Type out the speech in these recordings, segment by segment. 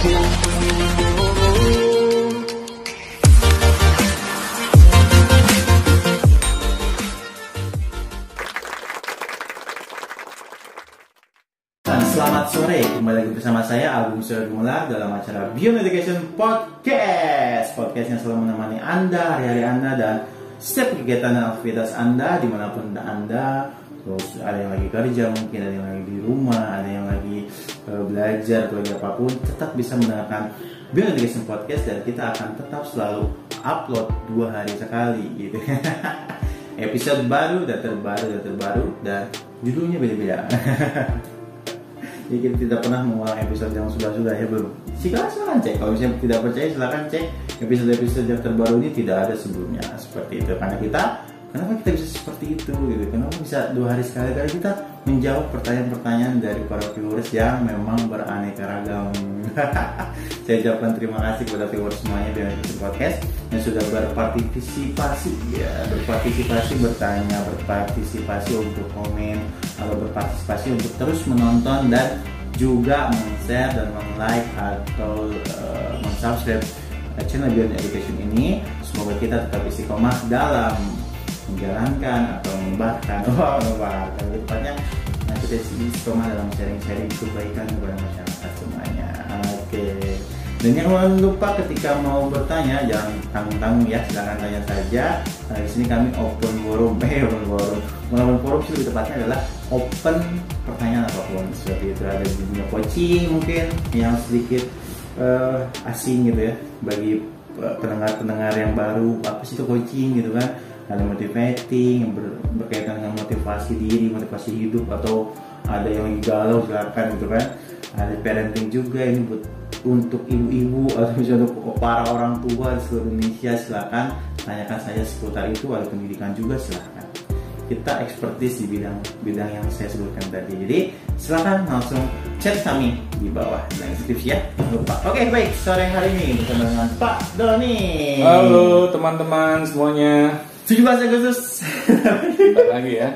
Selamat sore, kembali lagi bersama saya Agung Suryadmula dalam acara Beyond Education Podcast. Podcast yang selalu menemani Anda, hari-hari Anda dan setiap kegiatan dan aktivitas Anda di mana pun Anda Terus ada yang lagi kerja mungkin, ada yang lagi di rumah, ada yang lagi eh, belajar atau lagi apa pun Tetap bisa mendengarkan Beyond Education Podcast dan kita akan tetap selalu upload dua hari sekali gitu Episode baru dan terbaru dan terbaru dan judulnya beda-beda Jadi kita tidak pernah mengulang episode yang sudah-sudah ya belum. Silakan cek. Kalau misalnya tidak percaya silakan cek episode-episode yang terbaru ini tidak ada sebelumnya seperti itu. Karena kita kenapa kita bisa seperti itu gitu? Kenapa bisa dua hari sekali? Karena kita menjawab pertanyaan-pertanyaan dari para viewers yang memang beraneka ragam. Saya ucapkan terima kasih kepada viewers semuanya di Education Podcast yang sudah berpartisipasi ya, berpartisipasi bertanya, berpartisipasi untuk komen atau berpartisipasi untuk terus menonton dan juga men-share dan men-like atau uh, men-subscribe channel Beyond Education ini. Semoga kita tetap istiqomah dalam menjalankan atau oh, menyebarkan lebih tepatnya nah, kita istiqomah dalam sharing-sharing kebaikan kepada masyarakat semuanya. Oke. Dan jangan lupa ketika mau bertanya jangan tanggung-tanggung ya, silakan tanya saja. Nah, di sini kami open forum, eh open forum. Open forum sih lebih tepatnya adalah open pertanyaan apa pun seperti itu ada di dunia coaching mungkin yang sedikit eh, asing gitu ya bagi eh, pendengar-pendengar yang baru apa sih itu coaching gitu kan ada motivating yang ber- berkaitan dengan motivasi diri motivasi hidup atau ada yang galau silakan gitu kan. Ada parenting juga ini buat untuk ibu-ibu atau misalnya untuk para orang tua di seluruh Indonesia silakan. Tanyakan saja seputar itu ada pendidikan juga silakan. Kita expertise di bidang bidang yang saya sebutkan tadi. Jadi silakan langsung chat kami di bawah. Deskripsi ya. Jangan lupa. Oke baik. Sore hari ini bersama dengan Pak Doni. Halo teman-teman semuanya 17 Agustus. Lagi ya.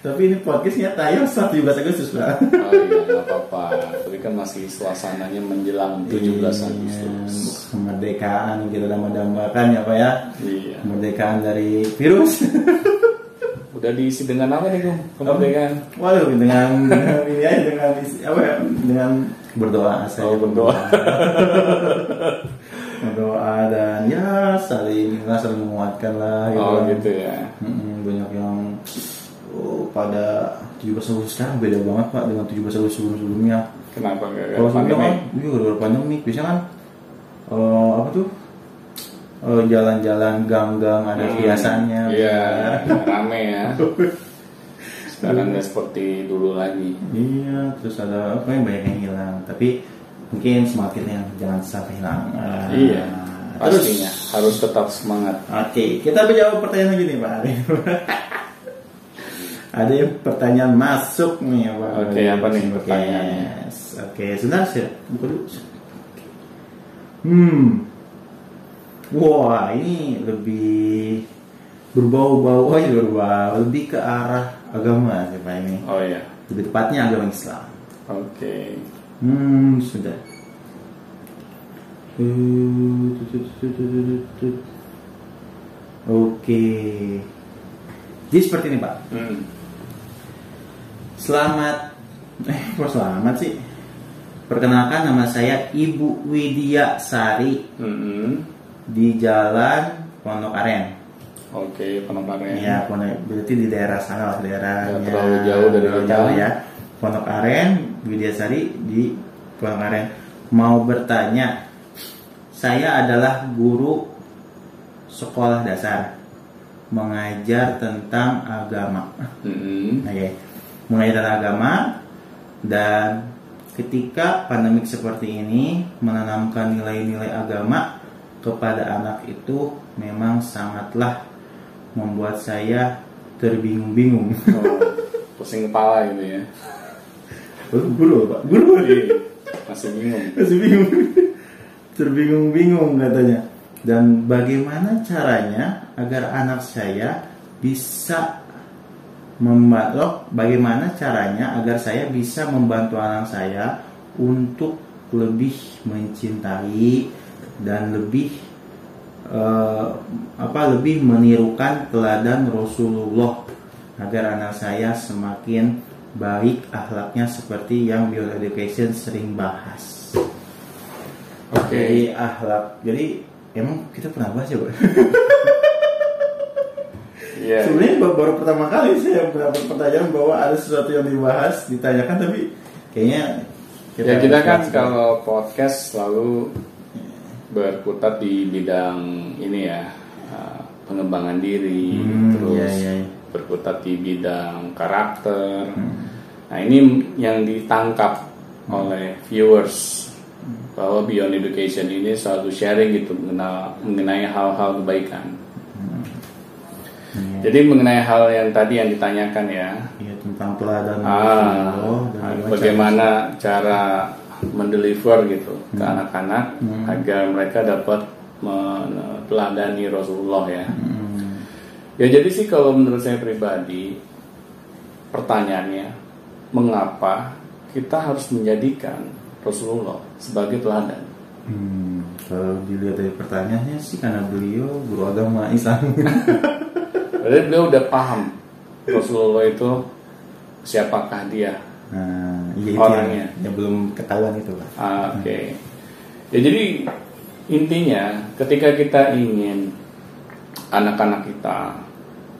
Tapi ini podcastnya tayang saat 17 Agustus Pak. Oh iya gak apa-apa. Tapi kan masih suasananya menjelang 17 Iya, Agustus. kemerdekaan yang kita dambakan ya Pak ya. Iya. Kemerdekaan dari virus. Udah diisi dengan apa nih Gung? Kemerdekaan. Waduh dengan, dengan ini aja dengan isi- apa ya, dengan berdoa saya Oh, berdoa. Dan ya saling nggak saling menguatkan lah gitu. Oh gitu ya Mm-mm, banyak yang oh, pada 17 Agustus sekarang beda banget pak dengan 17 Agustus sebelum sebelumnya. Kenapa gak Kalau sebelumnya kan, iya gara-gara pandemi biasanya kan eh, apa tuh Eh, jalan-jalan gang-gang ada Hmm, hiasannya. Iya Ya. rame ya Sekarang gak seperti dulu lagi Iya, terus ada apa yang banyak yang hilang. Tapi mungkin semangat kita yang jangan sampai hilang. Ah, Iya Pastinya harus tetap semangat oke, kita menjawab pertanyaan lagi nih Pak. ada yang pertanyaan masuk nih Pak. Oke, apa nih pertanyaannya? Oke, sebentar sih. Buka dulu. Hmm. Wah, ini lebih berbau-bau, oh iya berbau, lebih ke arah agama sih Pak ini. Oh iya Lebih tepatnya agama Islam. Oke Hmm, sudah. Oke. Jadi seperti ini Pak. hmm. Selamat, eh kok selamat sih? Perkenalkan nama saya Ibu Widya Sari Hmm. di Jalan Pondok Aren. Oke penontonnya Ya, Pondok, berarti di daerah sana lah, daerah Nggak terlalu jauh dari jauh ya. Pondok Aren, Widya Sari di Pondok Aren. Mau bertanya, saya adalah guru sekolah dasar mengajar tentang agama. Hmm. Oke, mengajar tentang agama dan ketika pandemik seperti ini menanamkan nilai-nilai agama kepada anak itu memang sangatlah membuat saya terbingung-bingung. Oh, pusing kepala gitu ya. Guru pak, guru Iya, masih bingung. Masih bingung, terbingung-bingung katanya. Dan bagaimana caranya agar anak saya bisa membantu? Bagaimana caranya agar saya bisa membantu anak saya untuk lebih mencintai dan lebih eh, apa lebih menirukan teladan Rasulullah agar anak saya semakin baik akhlaknya seperti yang Beyond Education sering bahas. Oke. Jadi akhlak. Jadi emang kita pernah bahas ya, Pak? Iya. Sebenarnya baru, baru pertama kali saya mendapat pertanyaan bahwa ada sesuatu yang dibahas, ditanyakan tapi kayaknya ya kita kan harus- kalau podcast selalu berkutat di bidang ini ya uh, pengembangan diri Hmm, terus iya, iya, iya. berkutat di bidang karakter Hmm. nah ini yang ditangkap oleh viewers bahwa Beyond Education ini selalu sharing gitu mengenal- mengenai hal-hal kebaikan Iya. jadi mengenai hal yang tadi yang ditanyakan ya Iya, tentang teladan Ah, Rasulullah dan bagaimana cara mendeliver gitu ke Hmm. anak-anak agar mereka dapat meneladani Rasulullah ya. Hmm, Ya jadi sih kalau menurut saya pribadi pertanyaannya mengapa kita harus menjadikan Rasulullah sebagai teladan? hmm, kalau dilihat dari pertanyaannya sih karena beliau guru agama Islam. Berarti beliau udah paham Rasulullah itu siapakah dia? Nah, iya Orangnya. yang, yang belum ketahuan itu, Pak. Ah, Oke. Ya jadi intinya ketika kita ingin anak-anak kita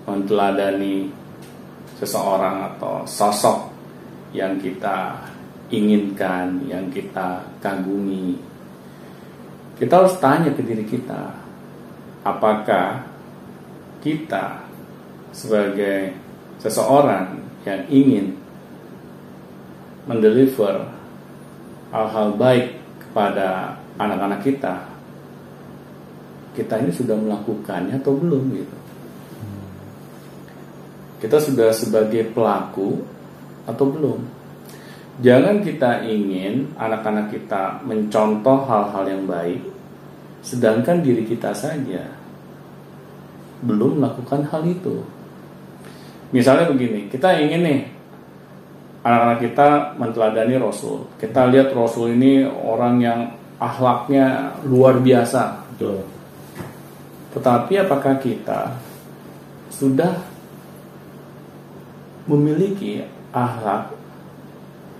menteladani seseorang atau sosok yang kita inginkan, yang kita kagumi, kita harus tanya ke diri kita, apakah kita sebagai seseorang yang ingin mendeliver hal-hal baik kepada anak-anak kita, kita ini sudah melakukannya atau belum gitu. Kita sudah sebagai pelaku atau belum? Jangan kita ingin anak-anak kita mencontoh hal-hal yang baik, sedangkan diri kita saja belum melakukan hal itu. Misalnya begini, kita ingin nih anak-anak kita menteladani Rasul. Kita lihat Rasul ini orang yang akhlaknya luar biasa. Betul. Tetapi apakah kita sudah memiliki akhlak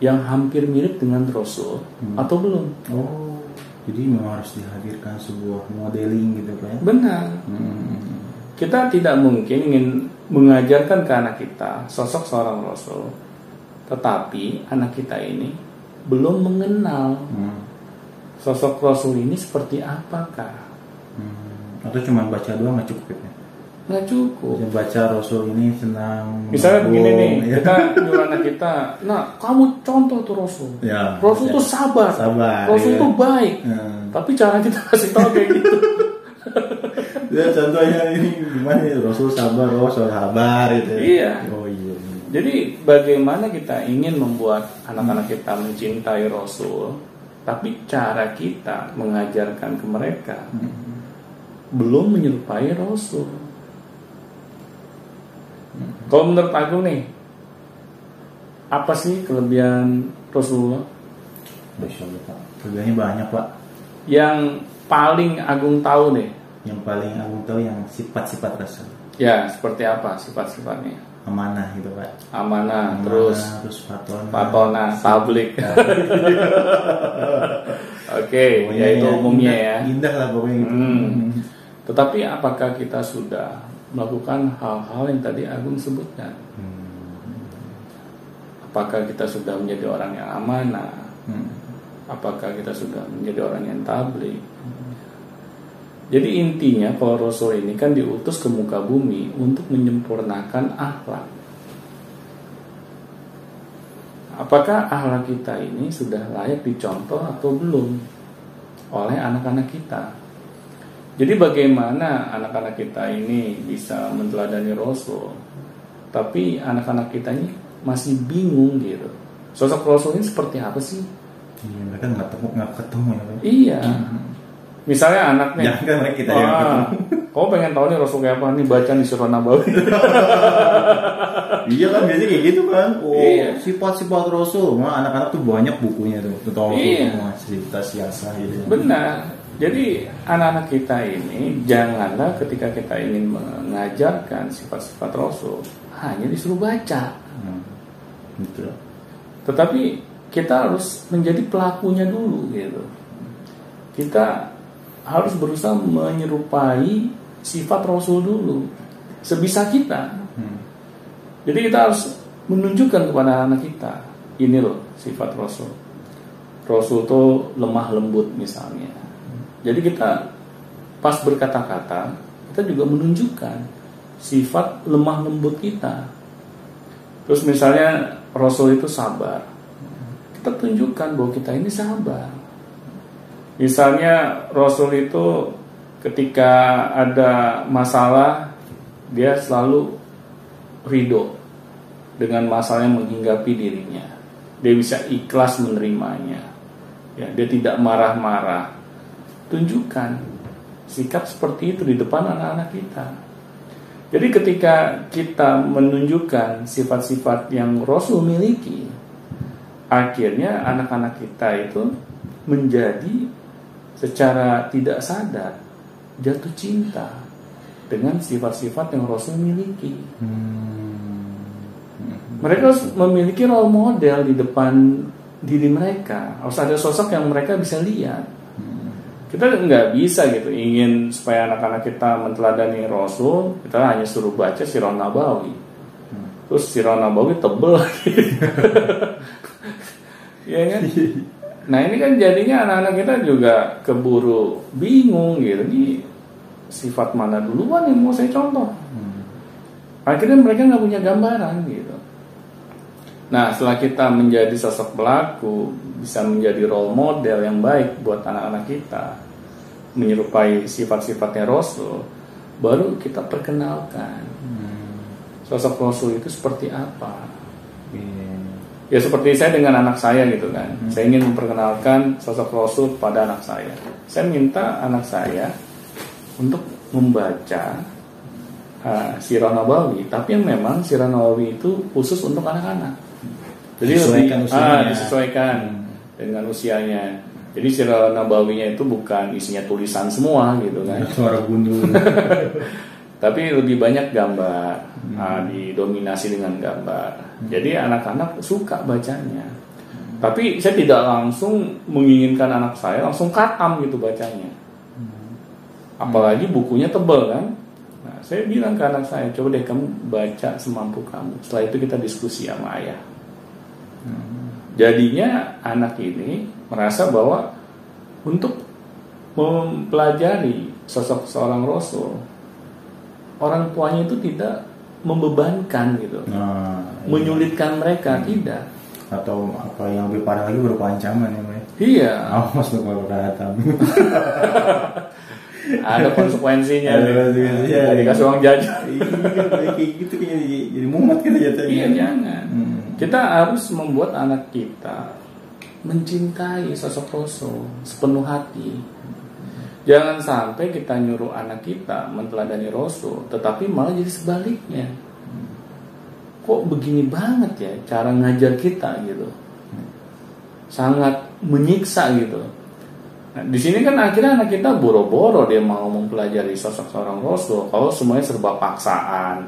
yang hampir mirip dengan Rasul atau belum? Oh, jadi memang harus dihadirkan sebuah modeling gitu, ya? Benar. Hmm. Kita tidak mungkin ingin mengajarkan ke anak kita sosok seorang Rasul, tetapi anak kita ini belum mengenal Hmm. sosok Rasul ini seperti apakah. Hmm. Atau cuma baca doang nggak cukup ya? Nggak cukup. Bisa baca Rasul ini senang. Misalnya menabung, begini nih, ya. kita nyuruh anak kita, nah kamu contoh tuh Rasul. Ya, Rasul ya. tuh sabar, Sabar, Rasul iya. tuh baik. Hmm. Tapi cara kita kasih tahu kayak gitu. Ya contohnya ini gimana ya Rasul sabar, Rasul sabar gitu. ya. Iya. Oh iya. Jadi bagaimana kita ingin membuat anak-anak kita mencintai Rasul, tapi cara kita mengajarkan ke mereka belum menyerupai Rasul. Kalau menurut aku nih, apa sih kelebihan Rasulullah Masya Allah Pak. Kelebihannya banyak Pak. yang paling Agung tahu nih? Yang paling aku tahu yang sifat-sifat Rasul. Ya, seperti apa sifat-sifatnya? Amanah gitu Pak. Amanah, Amanah, terus terus fatona. patona, tablik. Oke, Pokoknya yaitu ya, umumnya indah, ya. Indah lah pokoknya gitu. Hmm. Tetapi apakah kita sudah melakukan hal-hal yang tadi Agung sebutkan? Hmm. Apakah kita sudah menjadi orang yang amanah? Hmm. Apakah kita sudah menjadi orang yang tablik? Jadi intinya kalau Rasul ini kan diutus ke muka bumi untuk menyempurnakan akhlak. Apakah akhlak kita ini sudah layak dicontoh atau belum oleh anak-anak kita? Jadi bagaimana anak-anak kita ini bisa menteladani Rasul, tapi anak-anak kita ini masih bingung gitu. Sosok Rasul ini seperti apa sih? Iya, mereka nggak ketemu nggak ketemu ya. Iya. Misalnya anaknya. Jangan kan mereka kita yang ketemu. Kau pengen tahu nih Rasul kayak apa nih baca nih surah Nabawi. iya kan biasanya kayak gitu kan. Oh, Iya. sifat-sifat Rasul. Anak-anak tuh banyak bukunya tuh. Rasul Iya. semua cerita siasa gitu. Benar. Jadi anak-anak kita ini janganlah ketika kita ingin mengajarkan sifat-sifat Rasul hanya disuruh baca. Hmm. Gitu. Tetapi kita harus menjadi pelakunya dulu gitu. Kita harus berusaha menyerupai sifat Rasul dulu sebisa kita. Hmm. Jadi kita harus menunjukkan kepada anak kita ini loh sifat Rasul. Rasul itu lemah lembut misalnya. Jadi kita pas berkata-kata kita juga menunjukkan sifat lemah lembut kita. Terus misalnya Rasul itu sabar. Kita tunjukkan bahwa kita ini sabar. Misalnya Rasul itu ketika ada masalah dia selalu ridho dengan masalah yang menghinggapi dirinya. Dia bisa ikhlas menerimanya. Ya, dia tidak marah-marah. Tunjukkan sikap seperti itu di depan anak-anak kita. Jadi ketika kita menunjukkan sifat-sifat yang Rasul miliki, akhirnya anak-anak kita itu menjadi secara tidak sadar jatuh cinta dengan sifat-sifat yang Rasul miliki. Hmm. Mereka harus memiliki role model di depan diri mereka. Harus ada sosok yang mereka bisa lihat. Kita nggak bisa gitu ingin supaya anak-anak kita menteladani Rasul, kita hanya suruh baca Sirah Nabawi. Terus Sirah Nabawi tebel. ya kan? Nah ini kan jadinya anak-anak kita juga keburu bingung gitu. Ini sifat mana duluan yang mau saya contoh? Akhirnya mereka nggak punya gambaran gitu. Nah setelah kita menjadi sosok pelaku, bisa menjadi role model yang baik buat anak-anak kita, menyerupai sifat-sifatnya Rasul, baru kita perkenalkan sosok Rasul itu seperti apa. Iya. Ya seperti saya dengan anak saya gitu kan. Saya ingin memperkenalkan sosok Rasul pada anak saya. Saya minta anak saya untuk membaca uh, Sirah Nabawi, tapi yang memang Sirah Nabawi itu khusus untuk anak-anak. Jadi Disesuaikan lebih usianya. ah, disesuaikan dengan usianya. Jadi Sirah Nabawinya itu bukan isinya tulisan semua gitu kan. Suara gundul. tapi lebih banyak gambar. Ah, didominasi dengan gambar. Jadi anak-anak suka bacanya. Tapi saya tidak langsung menginginkan anak saya langsung katam gitu bacanya. Apalagi bukunya tebel kan. Nah, saya bilang ke anak saya coba deh kamu baca semampu kamu. Setelah itu kita diskusi sama ayah jadinya anak ini merasa bahwa untuk mempelajari sosok seorang rasul orang tuanya itu tidak membebankan gitu, Nah, iya. menyulitkan mereka tidak. atau apa yang lebih parah lagi berupa ancaman ya? Iya, Awas lu kalau. ada konsekuensinya. Ada konsekuensinya. Nggak dikasih uang jajan. Iya, kayak gitu kayak jadi, jadi mumet kita jatuhnya. Iya jangan. Hmm. Kita harus membuat anak kita mencintai sosok Rasul sepenuh hati. Jangan sampai kita nyuruh anak kita menteladani Rasul, tetapi malah jadi sebaliknya. Kok begini banget ya cara ngajar kita gitu? Sangat menyiksa gitu. Nah, di sini kan akhirnya anak kita boro-boro dia mau mempelajari sosok seorang Rasul. Kalau semuanya serba paksaan,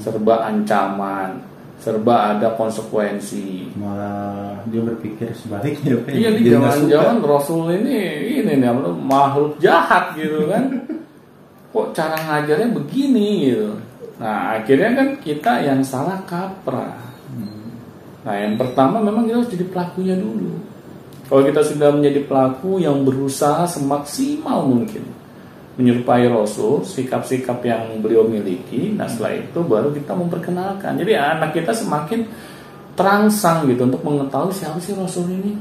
serba ancaman, serba ada konsekuensi. Malah dia berpikir sebaliknya. Iya nih suka. jangan-jangan Rasul ini ini nih makhluk jahat gitu kan. Kok cara ngajarnya begini gitu. Nah akhirnya kan kita yang salah kaprah. Nah yang pertama memang kita harus jadi pelakunya dulu. Kalau kita sudah menjadi pelaku yang berusaha semaksimal mungkin menyerupai Rasul, sikap-sikap yang beliau miliki, nah setelah itu baru kita memperkenalkan. Jadi anak kita semakin terangsang gitu untuk mengetahui siapa sih Rasul ini.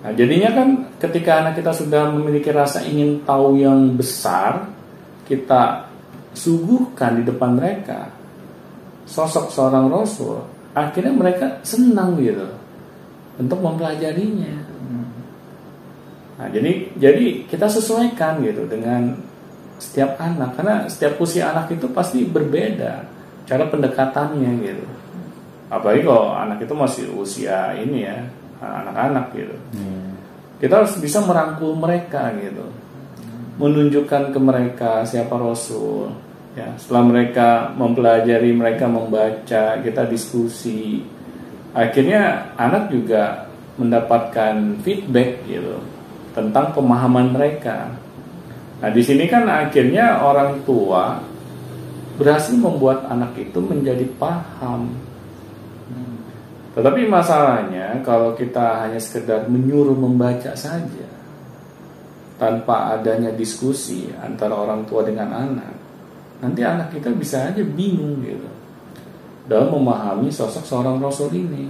Nah, jadinya kan ketika anak kita sudah memiliki rasa ingin tahu yang besar, kita suguhkan di depan mereka sosok seorang Rasul, akhirnya mereka senang gitu untuk mempelajarinya. Nah, jadi jadi kita sesuaikan gitu dengan setiap anak. Karena setiap usia anak itu pasti berbeda cara pendekatannya gitu. Apalagi kalau anak itu masih usia ini ya anak-anak gitu. Hmm. kita harus bisa merangkul mereka gitu. Menunjukkan ke mereka siapa Rasul ya. Setelah mereka mempelajari mereka membaca kita diskusi akhirnya anak juga mendapatkan feedback gitu tentang pemahaman mereka. Nah di sini kan akhirnya orang tua berhasil membuat anak itu menjadi paham. Tetapi masalahnya kalau kita hanya sekedar menyuruh membaca saja tanpa adanya diskusi antara orang tua dengan anak, nanti anak kita bisa aja bingung gitu dalam memahami sosok seorang rasul ini.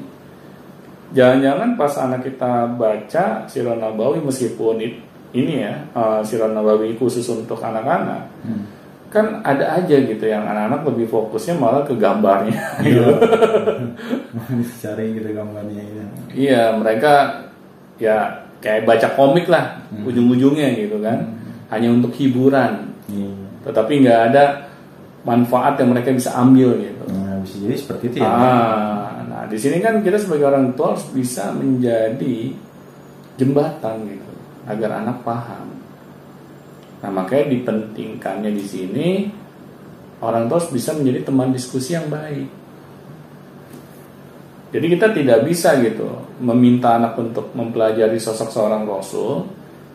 Jangan-jangan pas anak kita baca Sirah Nabawi meskipun ini ya uh, Sirah Nabawi khusus untuk anak-anak, Hmm. kan ada aja gitu yang anak-anak lebih fokusnya malah ke gambarnya. Iya. gitu. Cari gitu gambarnya gitu. Iya, mereka ya kayak baca komik lah Hmm. ujung-ujungnya gitu kan. Hanya untuk hiburan, Iya. tetapi nggak ada manfaat yang mereka bisa ambil gitu. Nah, bisa jadi seperti itu ya. Ah, nah di sini kan kita sebagai orang tua harus bisa menjadi jembatan gitu agar anak paham. Nah makanya dipentingkannya di sini orang tua harus bisa menjadi teman diskusi yang baik. Jadi kita tidak bisa gitu meminta anak untuk mempelajari sosok seorang rasul,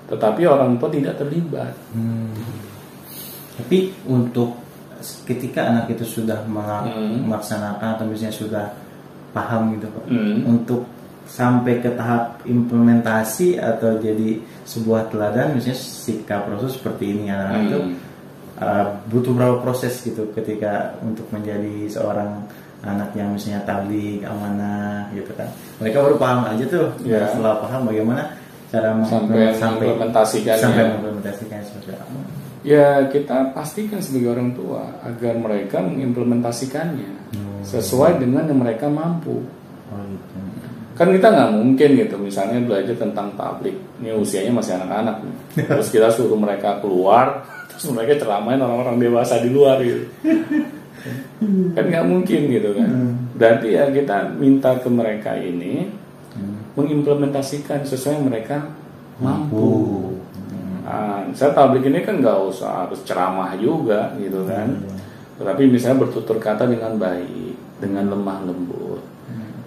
tetapi orang tua tidak terlibat. Hmm. Tapi untuk ketika anak itu sudah Hmm. melaksanakan atau misalnya sudah paham gitu Pak, Hmm. untuk sampai ke tahap implementasi atau jadi sebuah teladan misalnya sikap proses seperti ini anak itu Hmm. uh, butuh berapa proses gitu ketika untuk menjadi seorang anak yang misalnya tablik amanah gitu kan mereka baru paham aja tuh Ya. setelah paham bagaimana cara Sampai sampai mengimplementasikannya. sampai mengimplementasikannya seperti apa Ya kita pastikan sebagai orang tua agar mereka mengimplementasikannya Hmm. sesuai dengan yang mereka mampu. oh gitu Kan kita nggak mungkin gitu, misalnya belajar tentang tablik, ini usianya masih anak-anak, terus kita suruh mereka keluar, terus mereka ceramain orang-orang dewasa di luar gitu. kan nggak mungkin gitu kan. Berarti ya kita minta ke mereka ini Hmm. mengimplementasikan sesuai yang mereka mampu. Hmm. Nah, saya tablik ini kan nggak usah harus ceramah juga gitu kan. Iya. Tetapi misalnya bertutur kata dengan baik, dengan lemah lembut.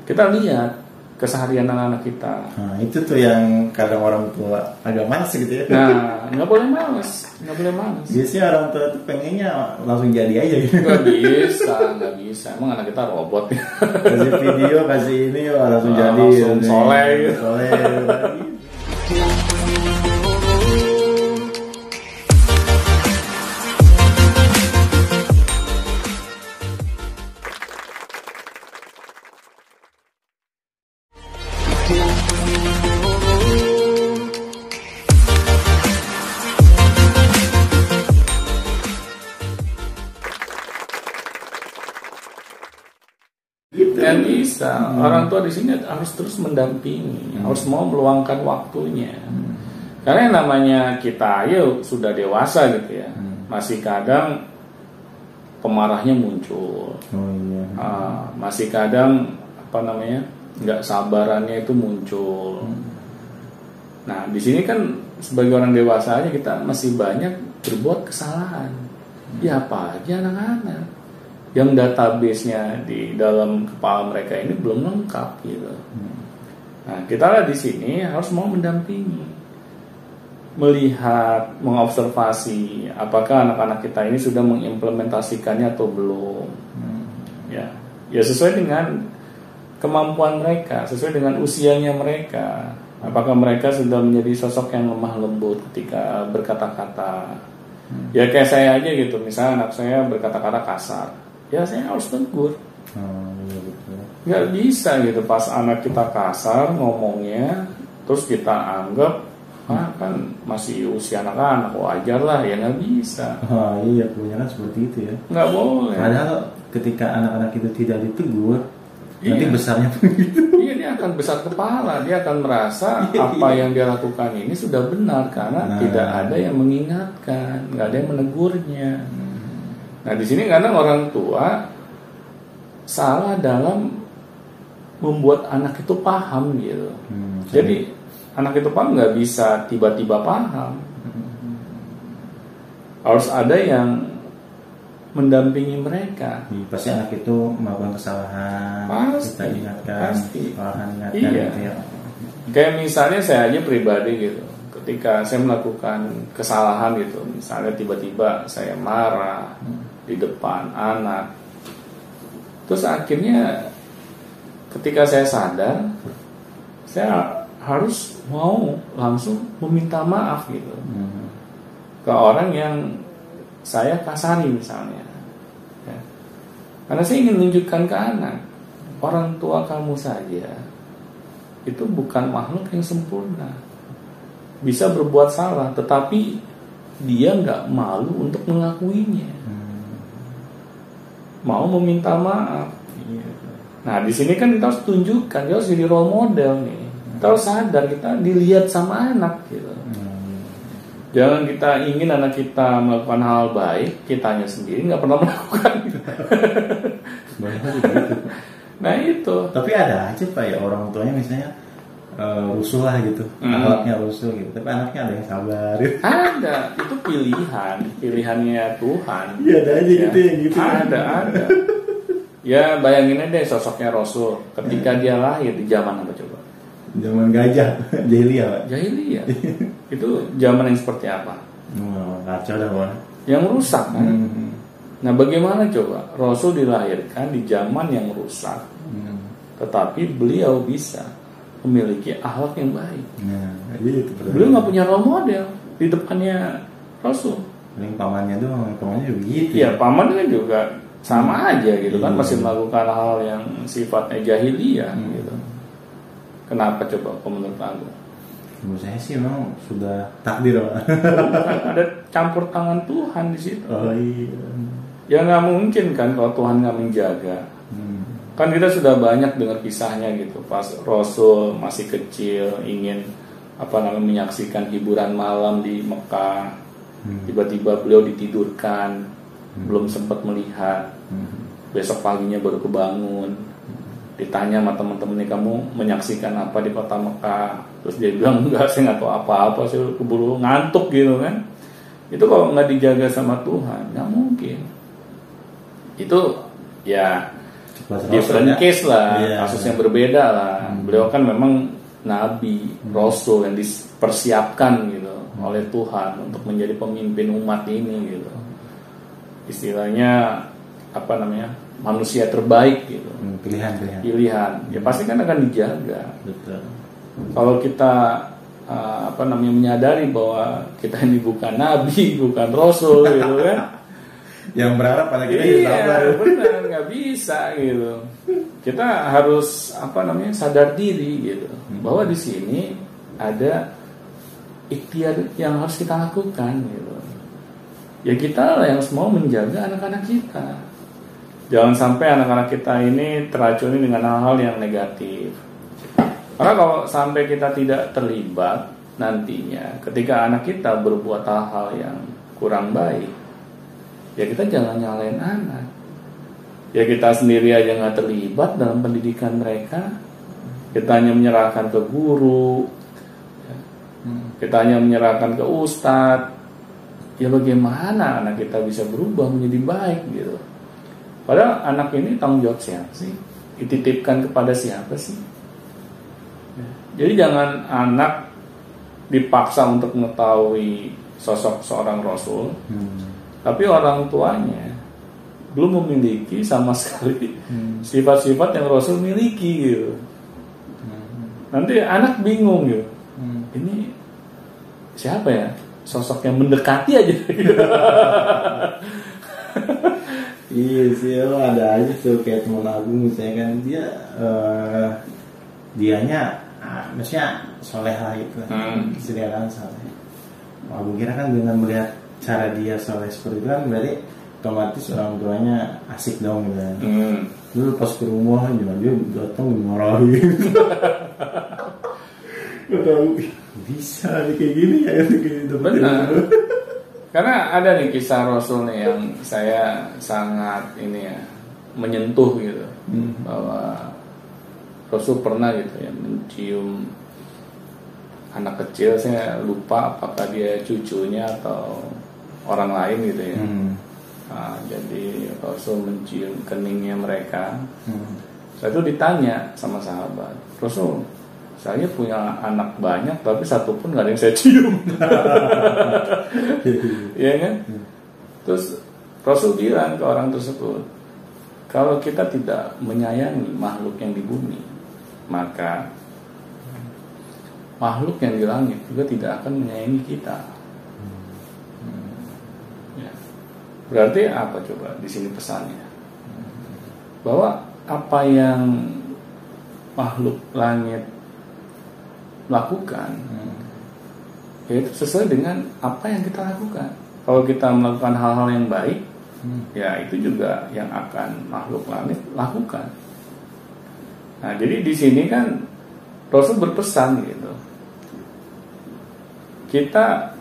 Kita lihat keseharian anak-anak kita. Nah, itu tuh yang kadang orang tua agak malas gitu ya. Nah, nggak boleh males, nggak boleh males. Biasanya orang tua tuh pengennya langsung jadi aja gitu. Nggak bisa, nggak bisa. Emang anak kita robot ya. kasih video, kasih ini wah, langsung Ah, jadi. langsung gitu. soleh. Soleh. Sini harus terus mendampingi, harus mau meluangkan waktunya. Karena yang namanya kita ya sudah dewasa gitu ya, masih kadang pemarahnya muncul. Oh iya. Ah, masih kadang apa namanya nggak sabarannya itu muncul. Nah di sini kan sebagai orang dewasa aja kita masih banyak berbuat kesalahan. Ya apa aja anak-anak yang database-nya di dalam kepala mereka ini belum lengkap gitu. Nah kita lah di sini harus mau mendampingi, melihat, mengobservasi apakah anak-anak kita ini sudah mengimplementasikannya atau belum. Ya ya sesuai dengan kemampuan mereka sesuai dengan usianya mereka. Apakah mereka sudah menjadi sosok yang lemah lembut ketika berkata-kata? Ya kayak saya aja gitu misalnya anak saya berkata-kata kasar ya saya harus tegur iya betul. nggak bisa gitu pas anak kita kasar ngomongnya terus kita anggap ah kan masih usia anak-anak wajar lah ya nggak bisa Oh iya kebanyakan seperti itu ya. nggak boleh Padahal ketika anak-anak itu tidak ditegur, nanti Iya. besarnya pun gitu Iya dia akan besar kepala, dia akan merasa apa yang dia lakukan ini sudah benar karena Nah. tidak ada yang mengingatkan, nggak ada yang menegurnya. Nah di sini karena orang tua salah dalam membuat anak itu paham gitu. Hmm, Jadi anak itu paham nggak bisa tiba-tiba paham. Harus ada yang mendampingi mereka. Iya, pasti anak itu melakukan kesalahan Pasti, kita ingatkan pasti. kesalahan ingatkan Iya. gitu ya Kayak misalnya saya aja pribadi gitu, ketika saya melakukan kesalahan gitu, misalnya tiba-tiba saya marah di depan anak, terus akhirnya ketika saya sadar, saya harus mau langsung meminta maaf gitu Hmm. ke orang yang saya kasari misalnya. Ya. Karena saya ingin menunjukkan ke anak, orang tua kamu saja itu bukan makhluk yang sempurna. Bisa berbuat salah, tetapi dia nggak malu untuk mengakuinya. Mau meminta maaf. Iya. Nah, di sini kan kita harus tunjukkan, dia harus jadi role model nih. Kita harus sadar kita dilihat sama anak gitu. Hmm. Jangan kita ingin anak kita melakukan hal baik, kitanya sendiri nggak pernah melakukan. Nah itu, tapi ada aja pak ya orang tuanya misalnya eh, rusuh lah gitu Hmm. anaknya rusuh gitu tapi anaknya ada yang sabar ada itu pilihan, pilihannya Tuhan. Iya, ada aja gitu yang gitu. Ada, ada. Ya bayangin aja deh sosoknya Rasul ketika dia lahir di zaman apa coba? zaman gajah jahiliyah pak Jahiliyah. itu zaman yang seperti apa? oh, kacau dah pak Yang rusak kan? Hmm. Nah bagaimana coba Rasul dilahirkan di zaman yang rusak, Hmm. tetapi beliau bisa memiliki akhlak yang baik. nah gitu Beliau nggak punya role model di depannya Rasul. paling pamannya doang pamannya juga gitu Iya, paman kan juga sama aja gitu kan Iya. masih melakukan hal yang sifatnya jahiliyah Hmm. gitu. Kenapa coba kalau menurut aku? menurut saya sih memang sudah takdir pak Bukan ada campur tangan Tuhan di situ. oh iya Ya nggak mungkin kan kalau Tuhan nggak menjaga. Hmm. Kan kita sudah banyak dengar kisahnya gitu. Pas Rasul masih kecil ingin apa namanya menyaksikan hiburan malam di Mekah. Hmm. Tiba-tiba beliau ditidurkan, belum sempat melihat. Hmm. Besok paginya baru kebangun. Ditanya sama teman-temannya kamu menyaksikan apa di kota Mekah. Terus dia bilang enggak, saya nggak tahu apa-apa, saya keburu ngantuk gitu kan. Itu kalau nggak dijaga sama Tuhan, nggak mungkin. Itu ya different ya. case lah, Iya. kasus yang berbeda lah. Hmm. Beliau kan memang nabi, rasul yang dipersiapkan gitu oleh Tuhan untuk menjadi pemimpin umat ini gitu. Istilahnya apa namanya? manusia terbaik gitu. Hmm, pilihan pilihan Pilihan. Ya pasti kan akan dijaga. betul Kalau kita uh, apa namanya menyadari bahwa kita ini bukan nabi, bukan rasul gitu kan. Yang berharap pada kita ya sabar Iya, benar nggak bisa gitu. Kita harus apa namanya sadar diri gitu bahwa di sini ada ikhtiar yang harus kita lakukan gitu. Ya kita lah yang semua menjaga anak-anak kita. Jangan sampai anak-anak kita ini teracuni dengan hal-hal yang negatif. Karena kalau sampai kita tidak terlibat nantinya ketika anak kita berbuat hal-hal yang kurang baik, ya kita jangan nyalain anak. Ya kita sendiri aja nggak terlibat dalam pendidikan mereka. Kita hanya menyerahkan ke guru, kita hanya menyerahkan ke ustadz. Ya bagaimana anak kita bisa berubah menjadi baik gitu. Padahal anak ini tanggung jawab siapa sih? Dititipkan kepada siapa sih? Jadi jangan anak dipaksa untuk mengetahui sosok seorang rasul, Hmm. Tapi orang tuanya belum memiliki sama sekali Hmm. sifat-sifat yang Rasul miliki gitu. Nanti anak bingung gitu. Hmm. Ini siapa ya? Sosok yang mendekati aja. gitu. Iya sih, lo ada aja tuh kayak teman aku misalnya kan dia eh dianya ah, maksudnya soleh lah gitu, Hmm. sederhana soleh. Aku kira kan dengan melihat cara dia soleh seperti itu kan berarti otomatis orang tuanya asik dong gitu kan. Hmm. Dulu pas ke rumah aja dia datang dimarahin. Gak tahu bisa nih kayak gini ya kayak gitu. Benar. Karena ada nih kisah Rasul nih yang saya sangat ini ya menyentuh gitu Hmm. bahwa Rasul pernah gitu ya mencium anak kecil saya lupa apakah dia cucunya atau orang lain gitu ya. Hmm. Nah, jadi Rasul mencium keningnya mereka. Hmm. Saya itu ditanya sama sahabat, Rasul, saya punya anak banyak tapi satu pun nggak ada yang saya cium. Iya kan? Terus Rasul bilang ke orang tersebut, kalau kita tidak menyayangi makhluk yang di bumi, maka makhluk yang di langit juga tidak akan menyayangi kita. Berarti apa coba di sini pesannya? Bahwa apa yang makhluk langit lakukan Hmm. yaitu sesuai dengan apa yang kita lakukan. Kalau kita melakukan hal-hal yang baik, Hmm. ya itu juga yang akan makhluk langit lakukan. Nah, jadi di sini kan Rasul berpesan gitu. Kita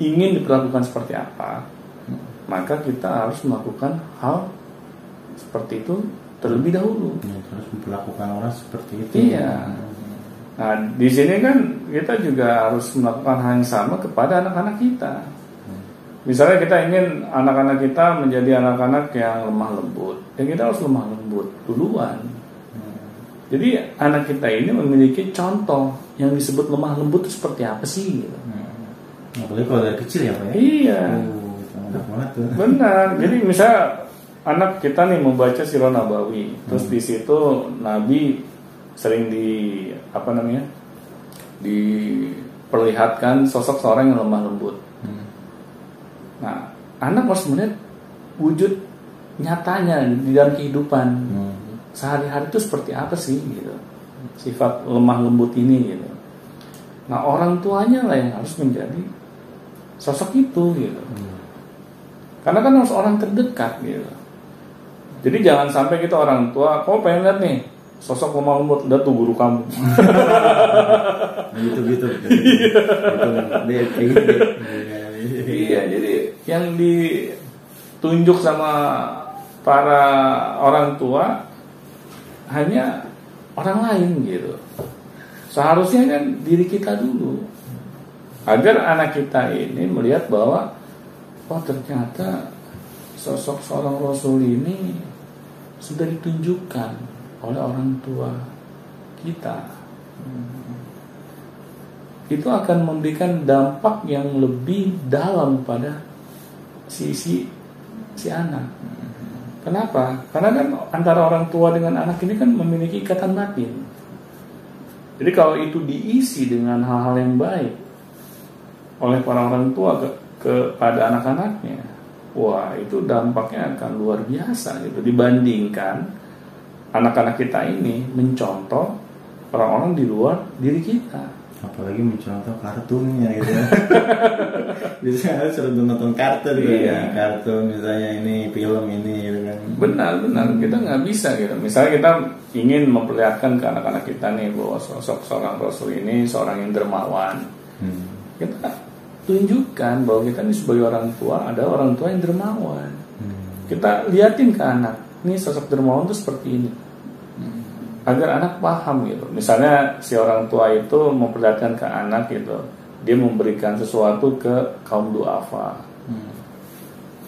ingin diperlakukan seperti apa, maka kita harus melakukan hal seperti itu terlebih dahulu. Ya, terus memperlakukan orang seperti itu. Iya. Nah, di sini kan kita juga harus melakukan hal yang sama kepada anak-anak kita. Misalnya kita ingin anak-anak kita menjadi anak-anak yang lemah lembut, ya kita harus lemah lembut duluan. Jadi anak kita ini memiliki contoh yang disebut lemah lembut itu seperti apa sih? Gitu. Hmm. Apalagi kalau dari kecil ya Pak ya. Iya, itu enak banget tuh. benar. Jadi misalnya anak kita nih membaca Sirah Nabawi, terus di situ Nabi sering di apa namanya diperlihatkan sosok seorang yang lemah lembut. Hmm. Nah, anak harus melihat wujud nyatanya di dalam kehidupan Hmm. sehari-hari itu seperti apa sih gitu. Sifat lemah lembut ini gitu. Nah, orang tuanya lah yang harus menjadi sosok itu gitu. Hmm. Karena kan harus orang terdekat gitu. Jadi jangan sampai kita orang tua, kau pengen lihat nih sosok lemah lembut, lihat tuh guru kamu. Gitu gitu. iya, jadi yang ditunjuk sama para orang tua hanya orang lain gitu. Seharusnya kan diri kita dulu. Agar anak kita ini melihat bahwa oh ternyata sosok seorang rasul ini sudah ditunjukkan oleh orang tua kita. Itu akan memberikan dampak yang lebih dalam pada sisi si anak. Kenapa? Karena kan antara orang tua dengan anak ini kan memiliki ikatan batin. Jadi kalau itu diisi dengan hal-hal yang baik oleh para orang tua kepada anak-anaknya, wah itu dampaknya akan luar biasa gitu dibandingkan anak-anak kita ini mencontoh orang-orang di luar diri kita. Apalagi mencontoh kartunnya gitu ya. Biasanya suruh nonton kartun gitu Iya. ya. Kartun misalnya ini film ini gitu kan. Benar, benar. Kita nggak bisa gitu. Misalnya kita ingin memperlihatkan ke anak-anak kita nih bahwa sosok seorang Rasul ini seorang yang dermawan. Hmm. Kita tunjukkan bahwa kita ini sebagai orang tua ada orang tua yang dermawan. Hmm. Kita liatin ke anak, ini sosok dermawan itu seperti ini. Agar anak paham gitu. Misalnya si orang tua itu memperlihatkan ke anak gitu, dia memberikan sesuatu ke kaum duafa. Hmm.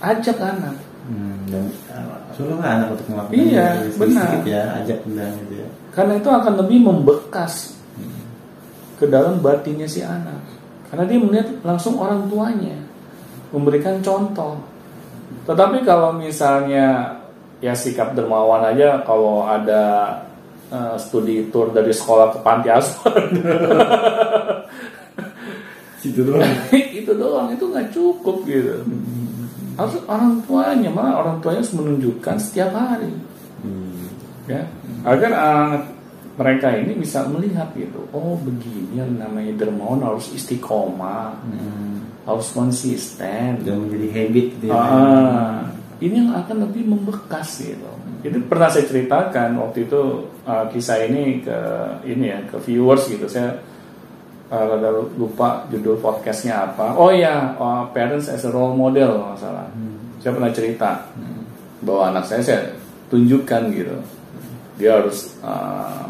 Ajak anak. Hmm. Dan uh, suruhlah anak untuk melakukan Iya, itu benar. ya, ajak bilang gitu ya. Karena itu akan lebih membekas ke dalam batinnya si anak. Karena dia melihat langsung orang tuanya memberikan contoh. Tetapi kalau misalnya ya sikap dermawan aja kalau ada eh, studi tour dari sekolah ke panti asuhan Situ doang. itu doang itu nggak cukup gitu. Harus orang tuanya malah orang tuanya harus menunjukkan setiap hari Hmm. ya agar anak mereka ini bisa melihat gitu oh begini yang namanya dermawan harus istiqomah Hmm. harus konsisten Udah menjadi habit gitu ya. Ah, ini yang akan lebih membekas gitu. Jadi pernah saya ceritakan waktu itu uh, kisah ini ke ini ya ke viewers gitu. Saya uh, lupa judul podcastnya apa. Oh ya, uh, parents as a role model masalah. Hmm. Saya pernah cerita hmm. bahwa anak saya saya tunjukkan gitu. Dia harus uh,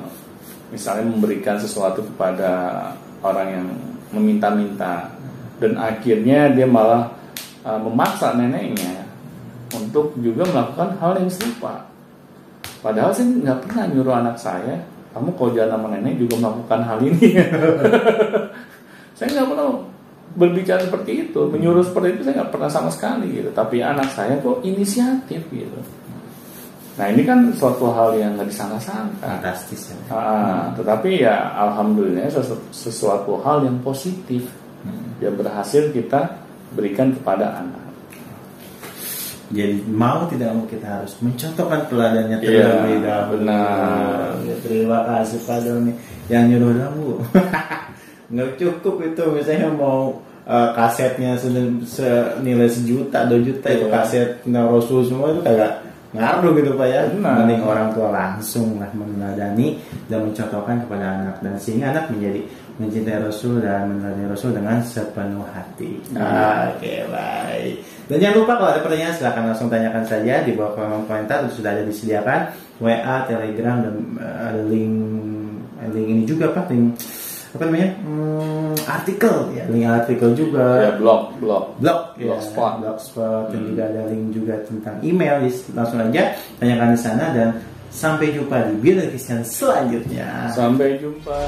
misalnya memberikan sesuatu kepada orang yang meminta-minta dan akhirnya dia malah uh, memaksa neneknya untuk juga melakukan hal yang serupa. Padahal saya nggak pernah nyuruh anak saya, kamu kalau jalan sama nenek juga melakukan hal ini. saya nggak pernah berbicara seperti itu, menyuruh seperti itu saya nggak pernah sama sekali gitu. Tapi anak saya kok inisiatif gitu. Nah ini kan suatu hal yang nggak disangka-sangka. Fantastis ya. Ah, tetapi ya alhamdulillah sesu sesuatu hal yang positif hmm. yang berhasil kita berikan kepada anak. Jadi mau tidak mau kita harus mencontohkan teladannya terlebih Iya, dahulu. benar. Ya, terima kasih Pak Doni yang nyuruh kamu. Nggak cukup itu misalnya mau uh, kasetnya sen- senilai sejuta, dua juta itu Iya. kaset Rasul semua itu kagak ngaruh gitu Pak ya. Benar. Mending orang tua langsung lah meneladani dan mencontohkan kepada anak dan sehingga anak menjadi mencintai Rasul dan meneladani Rasul dengan sepenuh hati. Nah. Oke baik. Dan jangan lupa kalau ada pertanyaan silahkan langsung tanyakan saja di bawah kolom komentar sudah ada disediakan WA, Telegram dan ada link link ini juga pak link apa namanya? Hmm, artikel ya. Link artikel juga. Ya blog blog. blog ya, Blogspot. blogspot dan juga ada link juga tentang email. Jadi, langsung aja tanyakan di sana dan sampai jumpa di Kristian selanjutnya. Sampai jumpa.